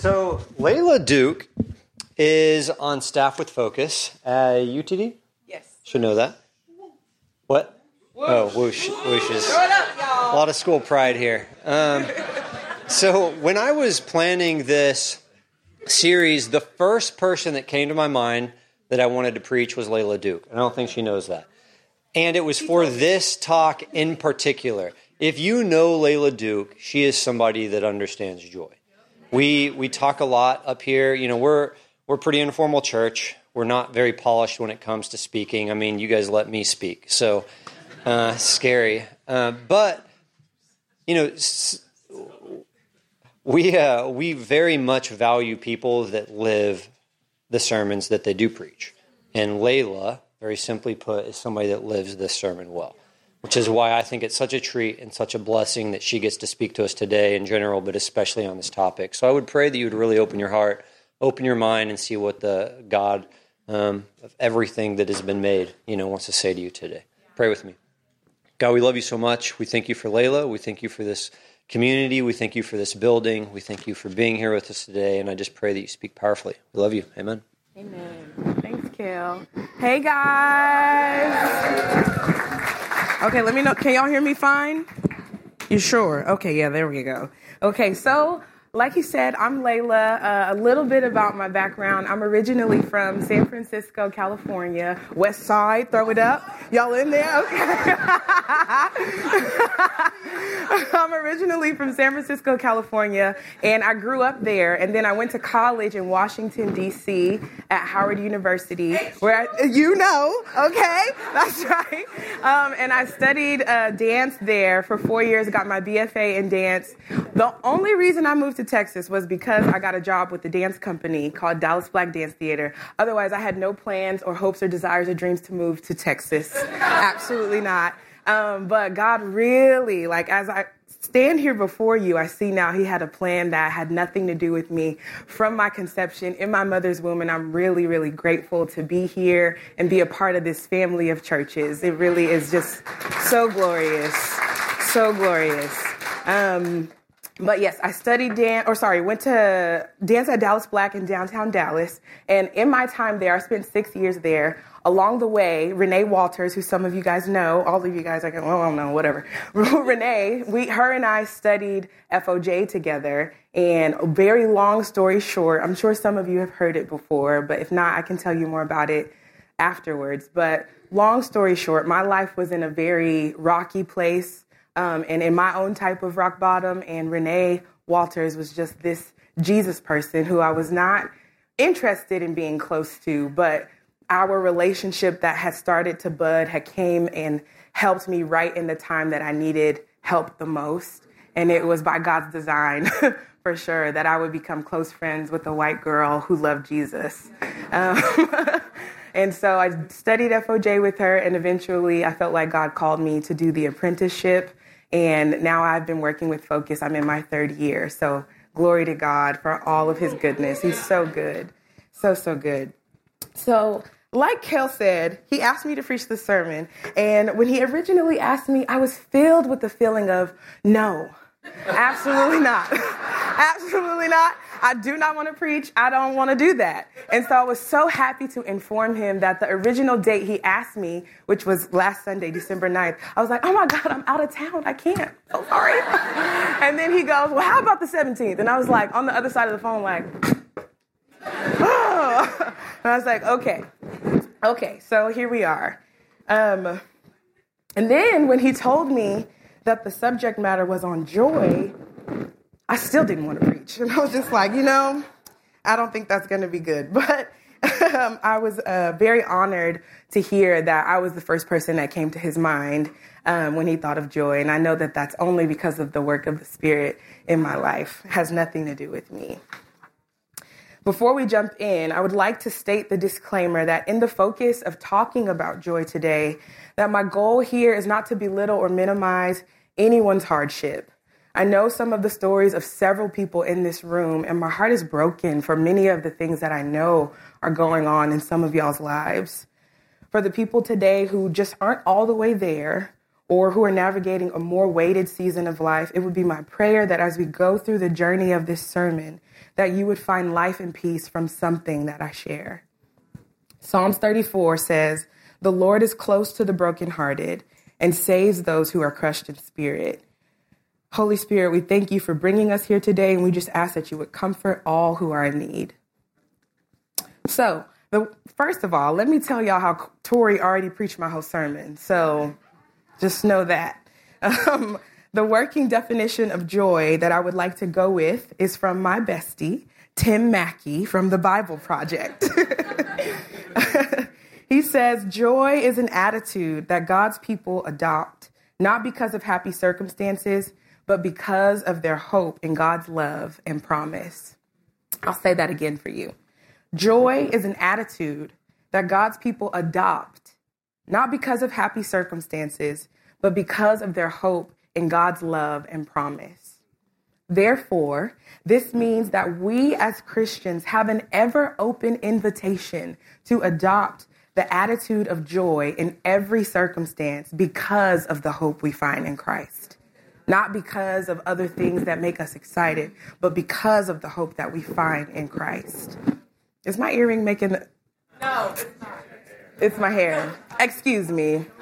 So Lailah Duke is on staff with Focus at UTD. Yes. Should know that. What? Oh, whoosh, whooshes. Throw it up, y'all. A lot of school pride here. Um, so when I was planning this series, the first person that came to my mind that I wanted to preach was Lailah Duke. I don't think she knows that. And it was for this talk in particular. If you know Lailah Duke, she is somebody that understands joy. We we talk a lot up here. You know, we're we're pretty informal church. We're not very polished when it comes to speaking. I mean, you guys let me speak, so uh, scary. Uh, but you know, we uh, we very much value people that live the sermons that they do preach. And Lailah, very simply put, is somebody that lives this sermon well, which is why I think it's such a treat and such a blessing that she gets to speak to us today in general, but especially on this topic. So I would pray that you would really open your heart, open your mind, and see what the God um, of everything that has been made, you know, wants to say to you today. Pray with me. God, we love you so much. We thank you for Lailah. We thank you for this community. We thank you for this building. We thank you for being here with us today. And I just pray that you speak powerfully. We love you. Amen. Amen. Thanks, Kel. Hey, guys. Okay, let me know. Can y'all hear me fine? You sure? Okay, yeah, there we go. Okay, so like you said, I'm Lailah. Uh, a little bit about my background. I'm originally from San Francisco, California, West Side. Throw it up. Y'all in there? Okay. I'm originally from San Francisco, California, and I grew up there. And then I went to college in Washington, D.C. at Howard University, where I, you know, okay, that's right. Um, and I studied uh, dance there for four years, got my BFA in dance. The only reason I moved to Texas was because I got a job with the dance company called Dallas Black Dance Theater. Otherwise, I had no plans or hopes or desires or dreams to move to Texas. Absolutely not. Um, but God really, like, as I stand here before you, I see now He had a plan that had nothing to do with me from my conception in my mother's womb. And I'm really, really grateful to be here and be a part of this family of churches. It really is just so glorious. So glorious. Um, but yes, I studied dance, or sorry, went to dance at Dallas Black in downtown Dallas. And in my time there, I spent six years there. Along the way, Renee Walters, who some of you guys know, all of you guys, are going, well, I don't know, whatever. Renee, we, her and I studied FOJ together. And very long story short, I'm sure some of you have heard it before, but if not, I can tell you more about it afterwards. But long story short, my life was in a very rocky place um, and in my own type of rock bottom. And Renee Walters was just this Jesus person who I was not interested in being close to, but our relationship that had started to bud had came and helped me right in the time that I needed help the most. And it was by God's design. For sure, that I would become close friends with a white girl who loved Jesus. Um, And so I studied FOJ with her, and eventually I felt like God called me to do the apprenticeship. And now I've been working with Focus. I'm in my third year. So glory to God for all of his goodness. He's so good. So, so good. So, like Kel said, he asked me to preach the sermon. And when he originally asked me, I was filled with the feeling of no, absolutely not. absolutely not. I do not want to preach. I don't want to do that. And so I was so happy to inform him that the original date he asked me, which was last Sunday, December 9th, I was like, oh my God, I'm out of town. I can't. So sorry. And then he goes, well, how about the 17th? And I was like, on the other side of the phone, like, oh. And I was like, okay, okay, so here we are. Um, and then when he told me that the subject matter was on joy, I still didn't want to preach. And I was just like, you know, I don't think that's going to be good. But um, I was uh, very honored to hear that I was the first person that came to his mind um, when he thought of joy. And I know that that's only because of the work of the Spirit in my life, it has nothing to do with me. Before we jump in, I would like to state the disclaimer that in the focus of talking about joy today, that my goal here is not to belittle or minimize anyone's hardship. I know some of the stories of several people in this room, and my heart is broken for many of the things that I know are going on in some of y'all's lives. For the people today who just aren't all the way there, or who are navigating a more weighted season of life, it would be my prayer that as we go through the journey of this sermon, that you would find life and peace from something that I share. Psalms 34 says, The Lord is close to the brokenhearted and saves those who are crushed in spirit. Holy Spirit, we thank you for bringing us here today, and we just ask that you would comfort all who are in need. So, the, first of all, let me tell y'all how Tori already preached my whole sermon. So, just know that. Um, the working definition of joy that I would like to go with is from my bestie, Tim Mackie from the Bible Project. he says, Joy is an attitude that God's people adopt, not because of happy circumstances, but because of their hope in God's love and promise. I'll say that again for you. Joy is an attitude that God's people adopt, not because of happy circumstances, but because of their hope in God's love and promise. Therefore, this means that we as Christians have an ever open invitation to adopt the attitude of joy in every circumstance because of the hope we find in Christ. Not because of other things that make us excited, but because of the hope that we find in Christ. Is my earring making. The... No, it's not. It's my hair. Excuse me.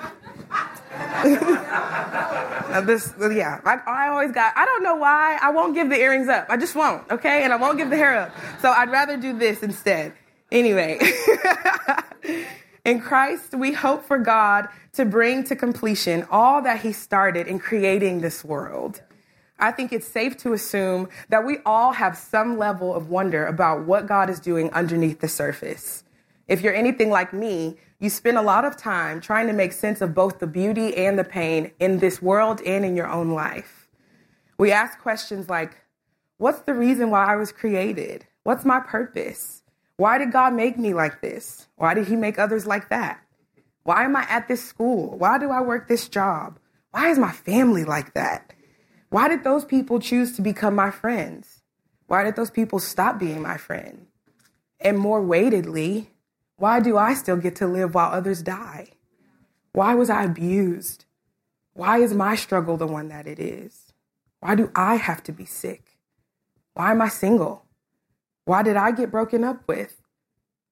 Uh, this, yeah, I, I, always got, I don't know why, I won't give the earrings up. I just won't, okay? And I won't give the hair up. So I'd rather do this instead. Anyway, in Christ, we hope for God to bring to completion all that He started in creating this world. I think it's safe to assume that we all have some level of wonder about what God is doing underneath the surface. If you're anything like me, you spend a lot of time trying to make sense of both the beauty and the pain in this world and in your own life. We ask questions like, What's the reason why I was created? What's my purpose? Why did God make me like this? Why did He make others like that? Why am I at this school? Why do I work this job? Why is my family like that? Why did those people choose to become my friends? Why did those people stop being my friend? And more weightedly, why do I still get to live while others die? Why was I abused? Why is my struggle the one that it is? Why do I have to be sick? Why am I single? Why did I get broken up with?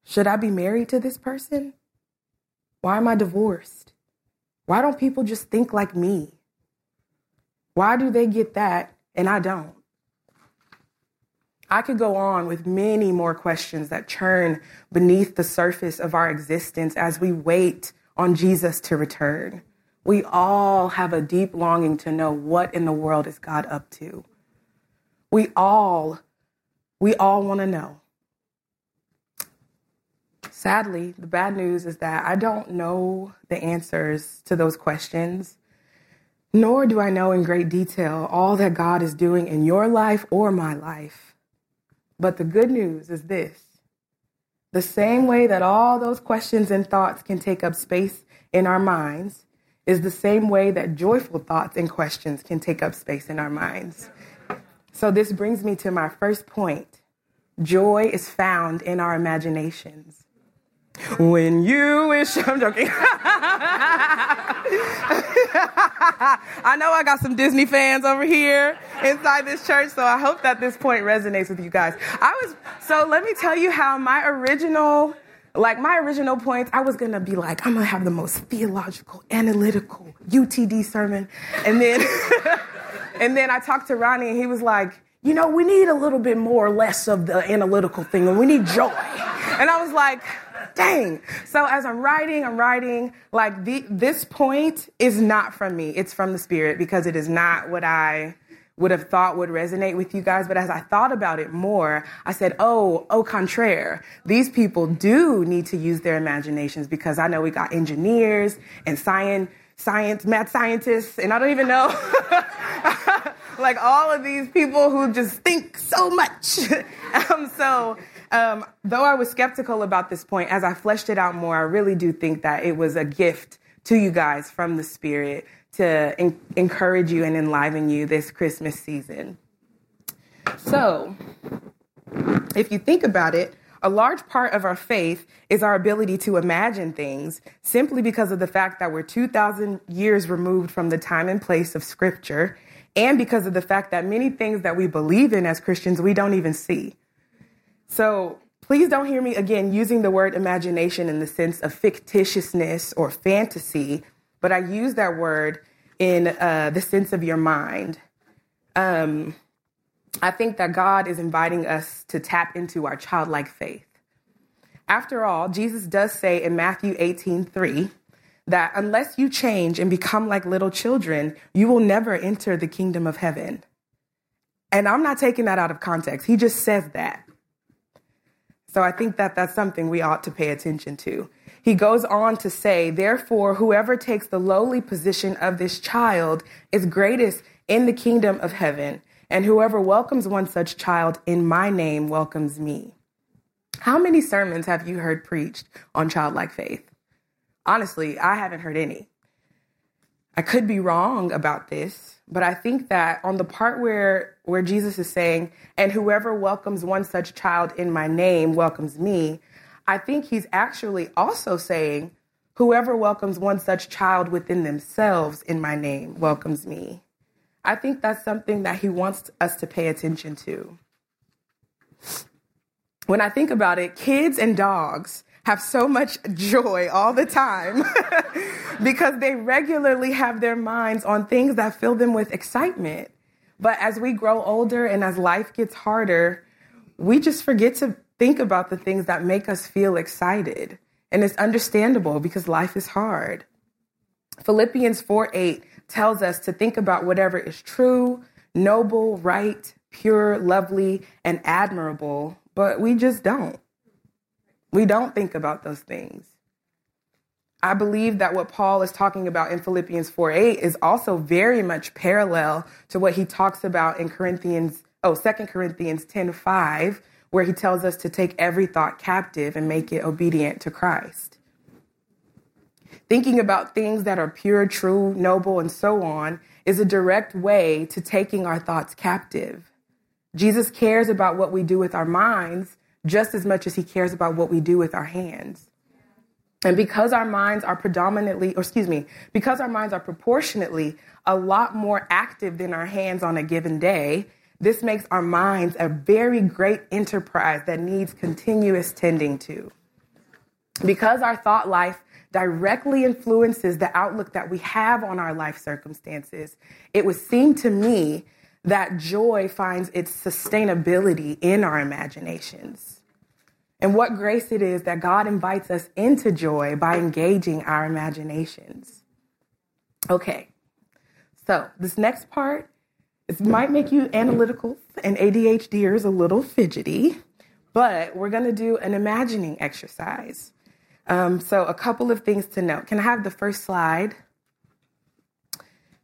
Should I be married to this person? Why am I divorced? Why don't people just think like me? Why do they get that and I don't? I could go on with many more questions that churn beneath the surface of our existence as we wait on Jesus to return. We all have a deep longing to know what in the world is God up to. We all, we all want to know. Sadly, the bad news is that I don't know the answers to those questions, nor do I know in great detail all that God is doing in your life or my life. But the good news is this the same way that all those questions and thoughts can take up space in our minds is the same way that joyful thoughts and questions can take up space in our minds. So, this brings me to my first point joy is found in our imaginations. When you wish, I'm joking. I know I got some Disney fans over here inside this church, so I hope that this point resonates with you guys. I was, so let me tell you how my original, like my original points, I was gonna be like, I'm gonna have the most theological, analytical UTD sermon. And then, and then I talked to Ronnie and he was like, you know, we need a little bit more or less of the analytical thing and we need joy. And I was like, dang. So as I'm writing, I'm writing, like the, this point is not from me. It's from the Spirit because it is not what I would have thought would resonate with you guys. But as I thought about it more, I said, oh, au contraire, these people do need to use their imaginations because I know we got engineers and science, science, math scientists, and I don't even know. like all of these people who just think so much. um, so um, though I was skeptical about this point, as I fleshed it out more, I really do think that it was a gift to you guys from the Spirit to encourage you and enliven you this Christmas season. So, if you think about it, A large part of our faith is our ability to imagine things simply because of the fact that we're 2,000 years removed from the time and place of Scripture, and because of the fact that many things that we believe in as Christians we don't even see. So please don't hear me again using the word imagination in the sense of fictitiousness or fantasy, but I use that word in uh, the sense of your mind. Um, I think that God is inviting us to tap into our childlike faith. After all, Jesus does say in Matthew 18 3 that unless you change and become like little children, you will never enter the kingdom of heaven. And I'm not taking that out of context. He just says that. So I think that that's something we ought to pay attention to. He goes on to say, Therefore, whoever takes the lowly position of this child is greatest in the kingdom of heaven. And whoever welcomes one such child in my name welcomes me. How many sermons have you heard preached on childlike faith? Honestly, I haven't heard any. I could be wrong about this, but I think that on the part where where Jesus is saying, "And whoever welcomes one such child in my name welcomes me," I think he's actually also saying, "Whoever welcomes one such child within themselves in my name welcomes me." I think that's something that he wants us to pay attention to. When I think about it, kids and dogs have so much joy all the time because they regularly have their minds on things that fill them with excitement. But as we grow older and as life gets harder, we just forget to think about the things that make us feel excited. And it's understandable because life is hard. Philippians 4 8 tells us to think about whatever is true, noble, right, pure, lovely, and admirable, but we just don't. We don't think about those things. I believe that what Paul is talking about in Philippians 4 8 is also very much parallel to what he talks about in Corinthians, oh, 2 Corinthians 10 5, where he tells us to take every thought captive and make it obedient to Christ. Thinking about things that are pure, true, noble, and so on is a direct way to taking our thoughts captive. Jesus cares about what we do with our minds just as much as he cares about what we do with our hands. And because our minds are predominantly, or excuse me, because our minds are proportionately a lot more active than our hands on a given day, this makes our minds a very great enterprise that needs continuous tending to. Because our thought life directly influences the outlook that we have on our life circumstances, it would seem to me that joy finds its sustainability in our imaginations. And what grace it is that God invites us into joy by engaging our imaginations. Okay, so this next part this might make you analytical and ADHDers a little fidgety, but we're gonna do an imagining exercise. Um, so, a couple of things to note. Can I have the first slide?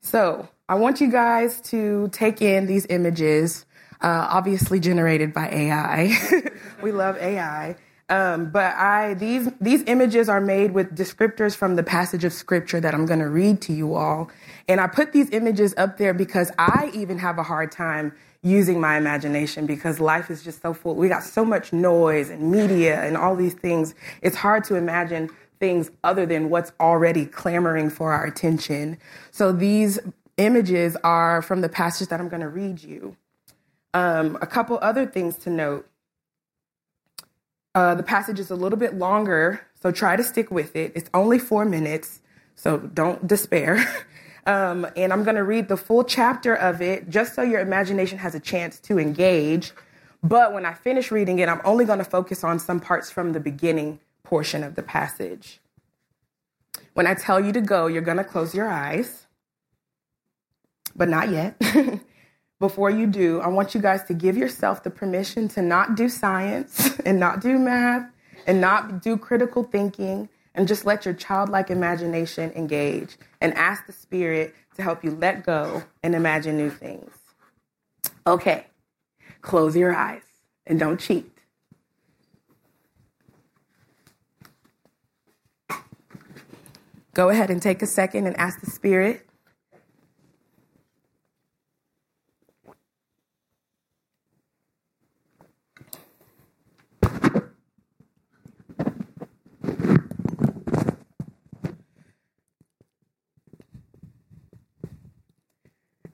So, I want you guys to take in these images, uh, obviously generated by AI. we love AI. Um, but I these these images are made with descriptors from the passage of scripture that I'm going to read to you all, and I put these images up there because I even have a hard time using my imagination because life is just so full. We got so much noise and media and all these things. It's hard to imagine things other than what's already clamoring for our attention. So these images are from the passage that I'm going to read you. Um, a couple other things to note. Uh, the passage is a little bit longer, so try to stick with it. It's only four minutes, so don't despair. Um, and I'm going to read the full chapter of it just so your imagination has a chance to engage. But when I finish reading it, I'm only going to focus on some parts from the beginning portion of the passage. When I tell you to go, you're going to close your eyes, but not yet. Before you do, I want you guys to give yourself the permission to not do science and not do math and not do critical thinking and just let your childlike imagination engage and ask the Spirit to help you let go and imagine new things. Okay, close your eyes and don't cheat. Go ahead and take a second and ask the Spirit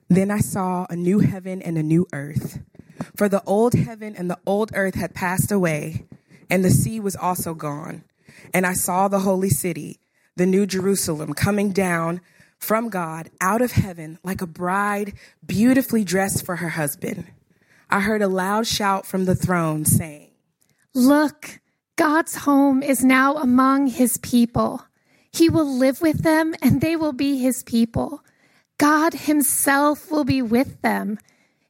Then I saw a new heaven and a new earth. For the old heaven and the old earth had passed away, and the sea was also gone. And I saw the holy city, the new Jerusalem, coming down from God out of heaven like a bride beautifully dressed for her husband. I heard a loud shout from the throne saying, Look, God's home is now among his people. He will live with them and they will be his people. God himself will be with them.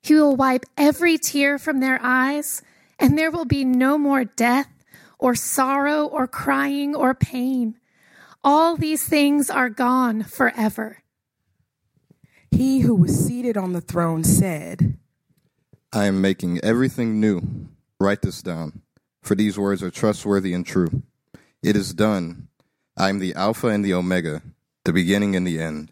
He will wipe every tear from their eyes, and there will be no more death or sorrow or crying or pain. All these things are gone forever. He who was seated on the throne said, I am making everything new. Write this down, for these words are trustworthy and true. It is done. I am the Alpha and the Omega, the beginning and the end.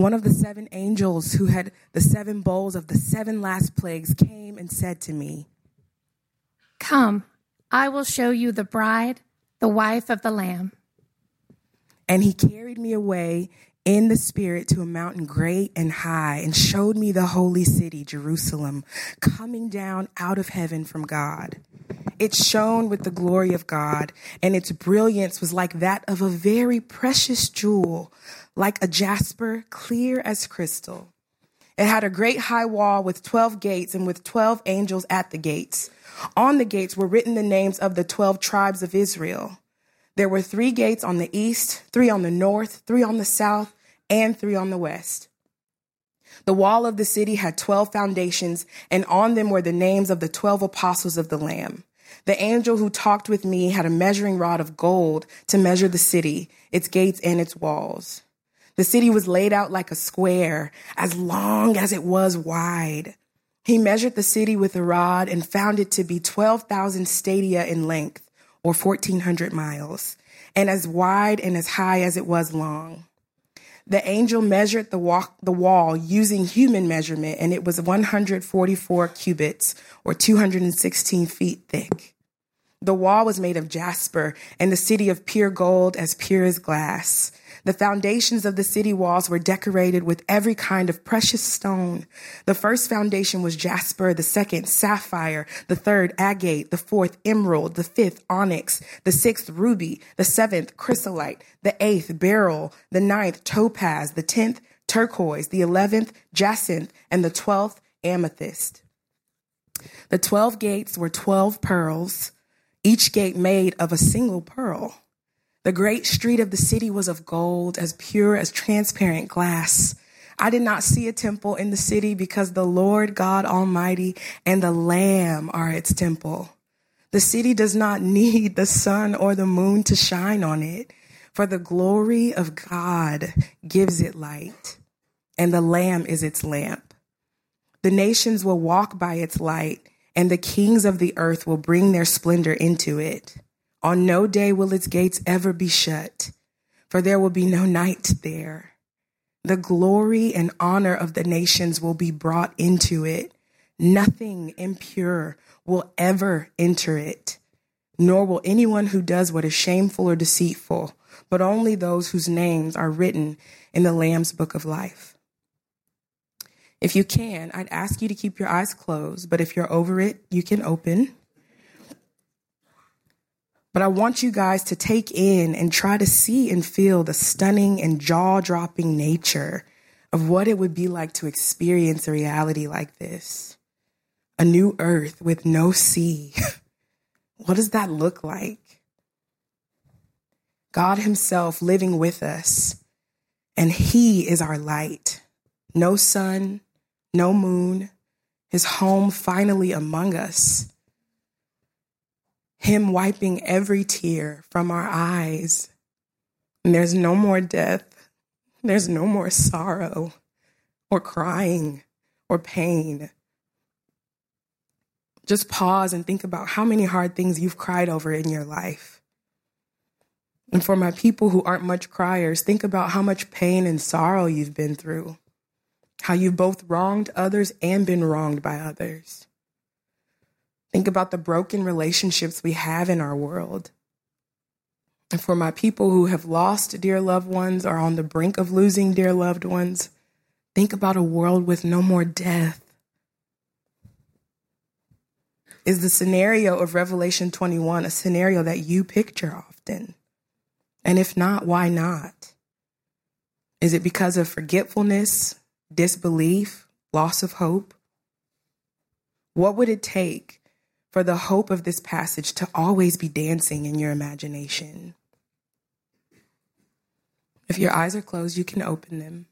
One of the seven angels who had the seven bowls of the seven last plagues came and said to me, Come, I will show you the bride, the wife of the Lamb. And he carried me away in the spirit to a mountain great and high and showed me the holy city, Jerusalem, coming down out of heaven from God. It shone with the glory of God, and its brilliance was like that of a very precious jewel like a jasper, clear as crystal. It had a great high wall with 12 gates and with 12 angels at the gates. On the gates were written the names of the 12 tribes of Israel. There were three gates on the east, three on the north, three on the south, and three on the west. The wall of the city had 12 foundations, and on them were the names of the 12 apostles of the Lamb. The angel who talked with me had a measuring rod of gold to measure the city, its gates, and its walls. The city was laid out like a square, as long as it was wide. He measured the city with a rod and found it to be 12,000 stadia in length, or 1,400 miles, and as wide and as high as it was long. The angel measured the, walk, the wall using human measurement, and it was 144 cubits, or 216 feet thick. The wall was made of jasper, and the city of pure gold, as pure as glass. The foundations of the city walls were decorated with every kind of precious stone. The first foundation was jasper, the second sapphire, the third agate, the fourth emerald, the fifth onyx, the sixth ruby, the seventh chrysolite, the eighth beryl, the ninth topaz, the tenth turquoise, the eleventh jacinth, and the twelfth amethyst. The twelve gates were twelve pearls, each gate made of a single pearl. The great street of the city was of gold, as pure as transparent glass. I did not see a temple in the city because the Lord God Almighty and the Lamb are its temple. The city does not need the sun or the moon to shine on it, for the glory of God gives it light, and the Lamb is its lamp. The nations will walk by its light, and the kings of the earth will bring their splendor into it. On no day will its gates ever be shut, for there will be no night there. The glory and honor of the nations will be brought into it. Nothing impure will ever enter it, nor will anyone who does what is shameful or deceitful, but only those whose names are written in the Lamb's book of life. If you can, I'd ask you to keep your eyes closed, but if you're over it, you can open. But I want you guys to take in and try to see and feel the stunning and jaw dropping nature of what it would be like to experience a reality like this a new earth with no sea. what does that look like? God Himself living with us, and He is our light. No sun, no moon, His home finally among us. Him wiping every tear from our eyes. And there's no more death. There's no more sorrow or crying or pain. Just pause and think about how many hard things you've cried over in your life. And for my people who aren't much criers, think about how much pain and sorrow you've been through, how you've both wronged others and been wronged by others. Think about the broken relationships we have in our world. And for my people who have lost dear loved ones or on the brink of losing dear loved ones, think about a world with no more death. Is the scenario of Revelation 21 a scenario that you picture often? And if not, why not? Is it because of forgetfulness, disbelief, loss of hope? What would it take for the hope of this passage to always be dancing in your imagination? If your eyes are closed, you can open them.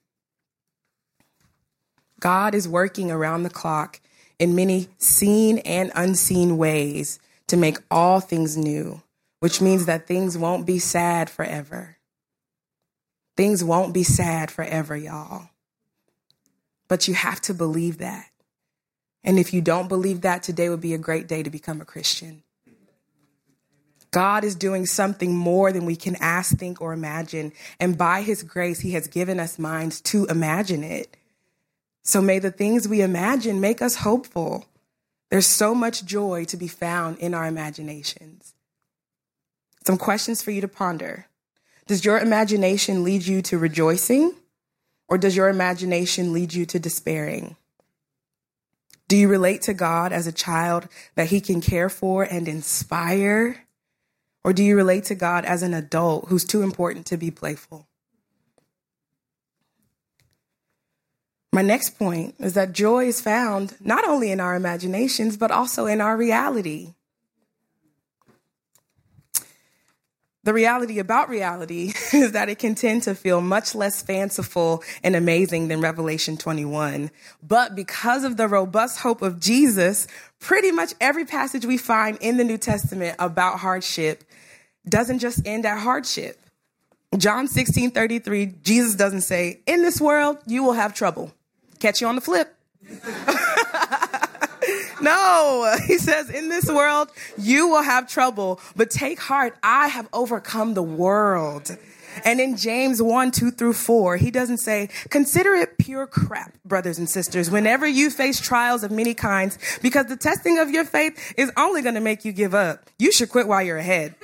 God is working around the clock in many seen and unseen ways to make all things new which means that things won't be sad forever. Things won't be sad forever, y'all. But you have to believe that. And if you don't believe that, today would be a great day to become a Christian. God is doing something more than we can ask, think, or imagine. And by His grace, He has given us minds to imagine it. So may the things we imagine make us hopeful. There's so much joy to be found in our imaginations. Some questions for you to ponder. Does your imagination lead you to rejoicing, or does your imagination lead you to despairing? Do you relate to God as a child that He can care for and inspire? Or do you relate to God as an adult who's too important to be playful? My next point is that joy is found not only in our imaginations, but also in our reality. The reality about reality is that it can tend to feel much less fanciful and amazing than Revelation 21. But because of the robust hope of Jesus, pretty much every passage we find in the New Testament about hardship doesn't just end at hardship. John 16 33, Jesus doesn't say, In this world, you will have trouble. Catch you on the flip. No, he says, in this world, you will have trouble, but take heart. I have overcome the world. And in James 1, 2 through 4, he doesn't say, consider it pure crap, brothers and sisters, whenever you face trials of many kinds, because the testing of your faith is only going to make you give up. You should quit while you're ahead.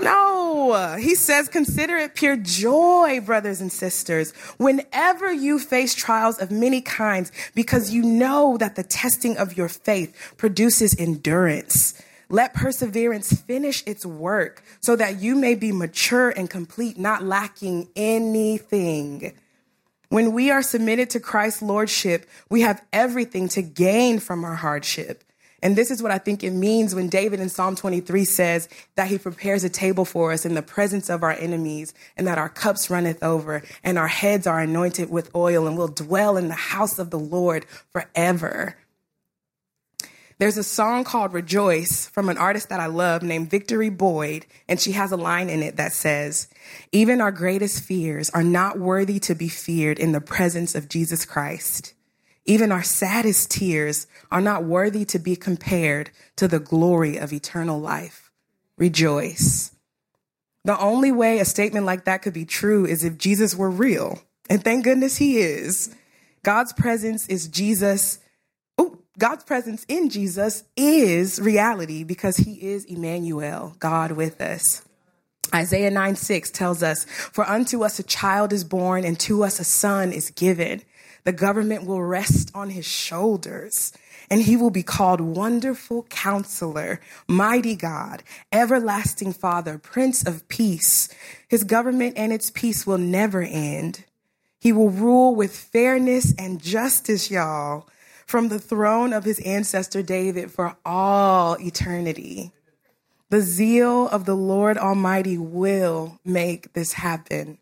No, he says, consider it pure joy, brothers and sisters, whenever you face trials of many kinds, because you know that the testing of your faith produces endurance. Let perseverance finish its work so that you may be mature and complete, not lacking anything. When we are submitted to Christ's lordship, we have everything to gain from our hardship. And this is what I think it means when David in Psalm 23 says that he prepares a table for us in the presence of our enemies and that our cups runneth over and our heads are anointed with oil and we'll dwell in the house of the Lord forever. There's a song called Rejoice from an artist that I love named Victory Boyd, and she has a line in it that says, Even our greatest fears are not worthy to be feared in the presence of Jesus Christ. Even our saddest tears are not worthy to be compared to the glory of eternal life. Rejoice. The only way a statement like that could be true is if Jesus were real. And thank goodness he is. God's presence is Jesus. God's presence in Jesus is reality because he is Emmanuel, God with us. Isaiah 9 6 tells us, For unto us a child is born, and to us a son is given the government will rest on his shoulders, and he will be called Wonderful Counselor, Mighty God, Everlasting Father, Prince of Peace. His government and its peace will never end. He will rule with fairness and justice, y'all, from the throne of his ancestor David for all eternity. The zeal of the Lord Almighty will make this happen.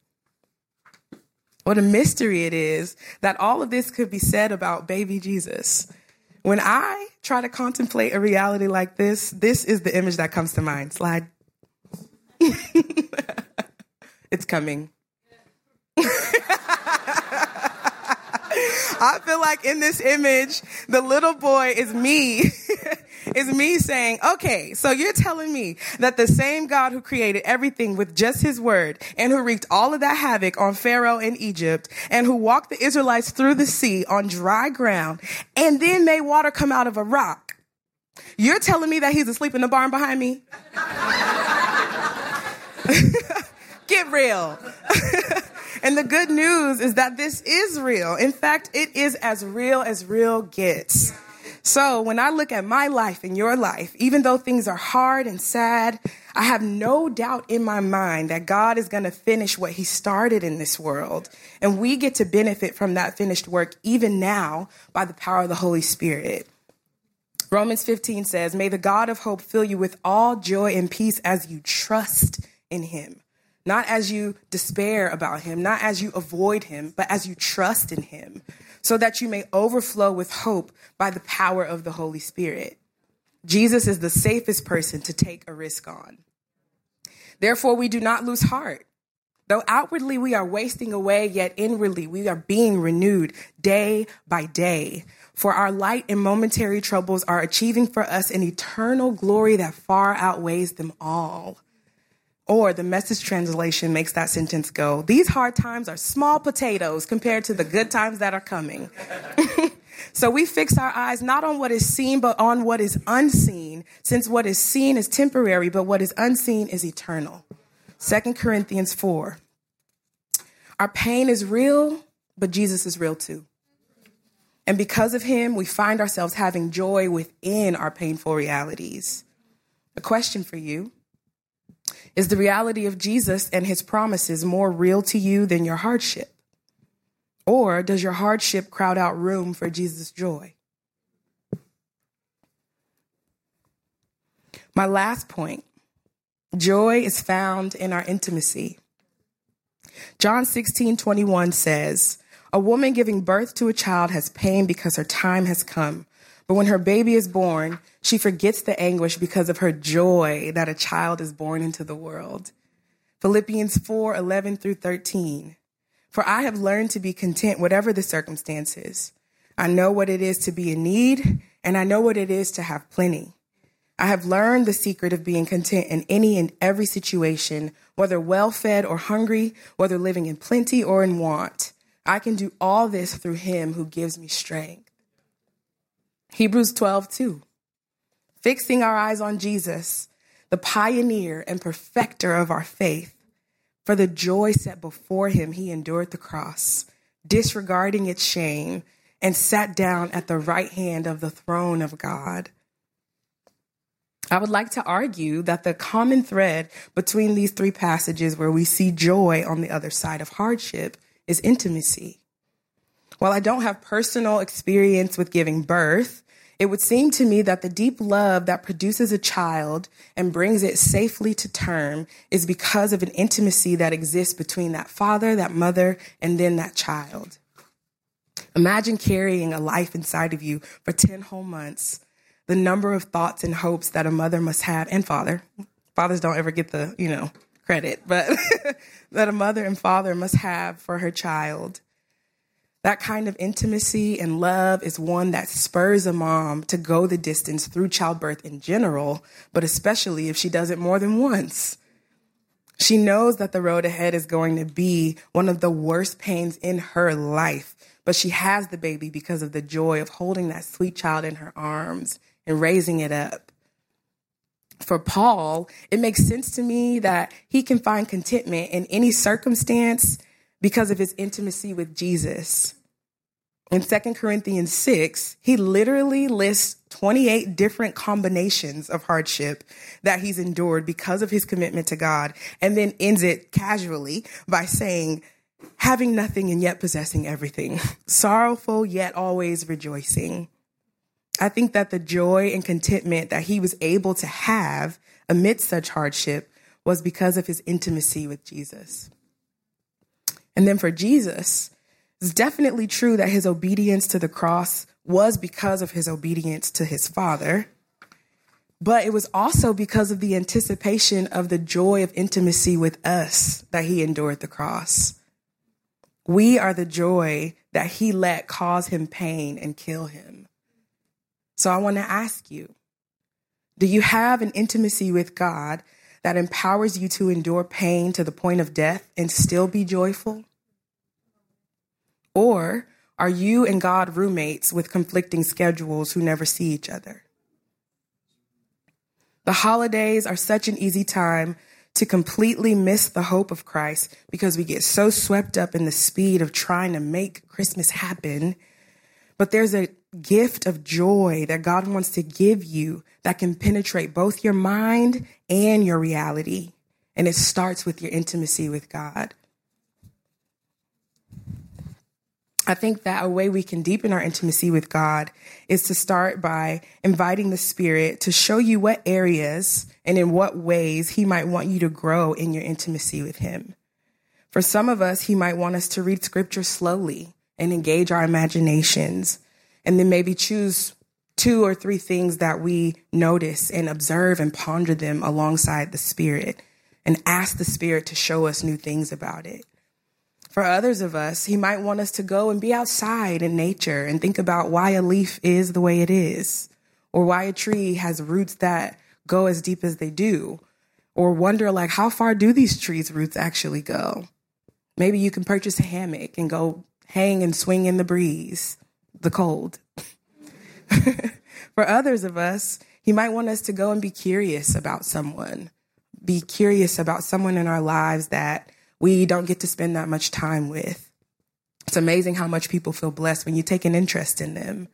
What a mystery it is that all of this could be said about baby Jesus. When I try to contemplate a reality like this, this is the image that comes to mind. Slide. it's coming. I feel like in this image, the little boy is me. is me saying, okay, so you're telling me that the same God who created everything with just his word and who wreaked all of that havoc on Pharaoh in Egypt and who walked the Israelites through the sea on dry ground and then made water come out of a rock. You're telling me that he's asleep in the barn behind me? Get real. and the good news is that this is real. In fact, it is as real as real gets. So when I look at my life and your life, even though things are hard and sad, I have no doubt in my mind that God is going to finish what he started in this world. And we get to benefit from that finished work even now by the power of the Holy Spirit. Romans 15 says, May the God of hope fill you with all joy and peace as you trust in him not as you despair about him, not as you avoid him, but as you trust in him, so that you may overflow with hope by the power of the Holy Spirit. Jesus is the safest person to take a risk on. Therefore, we do not lose heart. Though outwardly we are wasting away, yet inwardly we are being renewed day by day. For our light and momentary troubles are achieving for us an eternal glory that far outweighs them all. Or the message translation makes that sentence go, These hard times are small potatoes compared to the good times that are coming. so we fix our eyes not on what is seen, but on what is unseen, since what is seen is temporary, but what is unseen is eternal. 2 Corinthians 4. Our pain is real, but Jesus is real too. And because of him, we find ourselves having joy within our painful realities. A question for you is the reality of Jesus and his promises more real to you than your hardship? Or does your hardship crowd out room for Jesus' joy? My last point joy is found in our intimacy. John 16, 21 says, A woman giving birth to a child has pain because her time has come. But when her baby is born, she forgets the anguish because of her joy that a child is born into the world. Philippians 4 11 through 13. For I have learned to be content, whatever the circumstances. I know what it is to be in need, and I know what it is to have plenty. I have learned the secret of being content in any and every situation, whether well fed or hungry, whether living in plenty or in want. I can do all this through him who gives me strength. Hebrews 12, 2. Fixing our eyes on Jesus, the pioneer and perfecter of our faith. For the joy set before him, he endured the cross, disregarding its shame, and sat down at the right hand of the throne of God. I would like to argue that the common thread between these three passages where we see joy on the other side of hardship is intimacy. While I don't have personal experience with giving birth, it would seem to me that the deep love that produces a child and brings it safely to term is because of an intimacy that exists between that father, that mother, and then that child. Imagine carrying a life inside of you for 10 whole months, the number of thoughts and hopes that a mother must have, and father. Fathers don't ever get the, you know, credit, but that a mother and father must have for her child. That kind of intimacy and love is one that spurs a mom to go the distance through childbirth in general, but especially if she does it more than once. She knows that the road ahead is going to be one of the worst pains in her life, but she has the baby because of the joy of holding that sweet child in her arms and raising it up. For Paul, it makes sense to me that he can find contentment in any circumstance because of his intimacy with Jesus. In 2 Corinthians 6, he literally lists 28 different combinations of hardship that he's endured because of his commitment to God, and then ends it casually by saying, having nothing and yet possessing everything, sorrowful yet always rejoicing. I think that the joy and contentment that he was able to have amidst such hardship was because of his intimacy with Jesus. And then for Jesus, it's definitely true that his obedience to the cross was because of his obedience to his Father, but it was also because of the anticipation of the joy of intimacy with us that he endured the cross. We are the joy that he let cause him pain and kill him. So I want to ask you do you have an intimacy with God that empowers you to endure pain to the point of death and still be joyful? Or are you and God roommates with conflicting schedules who never see each other? The holidays are such an easy time to completely miss the hope of Christ because we get so swept up in the speed of trying to make Christmas happen. But there's a gift of joy that God wants to give you that can penetrate both your mind and your reality. And it starts with your intimacy with God. I think that a way we can deepen our intimacy with God is to start by inviting the Spirit to show you what areas and in what ways He might want you to grow in your intimacy with Him. For some of us, He might want us to read Scripture slowly and engage our imaginations, and then maybe choose two or three things that we notice and observe and ponder them alongside the Spirit and ask the Spirit to show us new things about it. For others of us, he might want us to go and be outside in nature and think about why a leaf is the way it is, or why a tree has roots that go as deep as they do, or wonder like how far do these trees' roots actually go? Maybe you can purchase a hammock and go hang and swing in the breeze, the cold. For others of us, he might want us to go and be curious about someone, be curious about someone in our lives that we don't get to spend that much time with. It's amazing how much people feel blessed when you take an interest in them.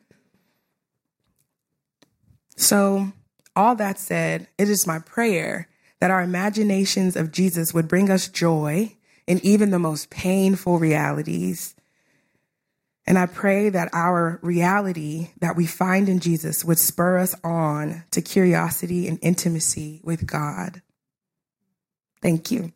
So, all that said, it is my prayer that our imaginations of Jesus would bring us joy in even the most painful realities. And I pray that our reality that we find in Jesus would spur us on to curiosity and intimacy with God. Thank you.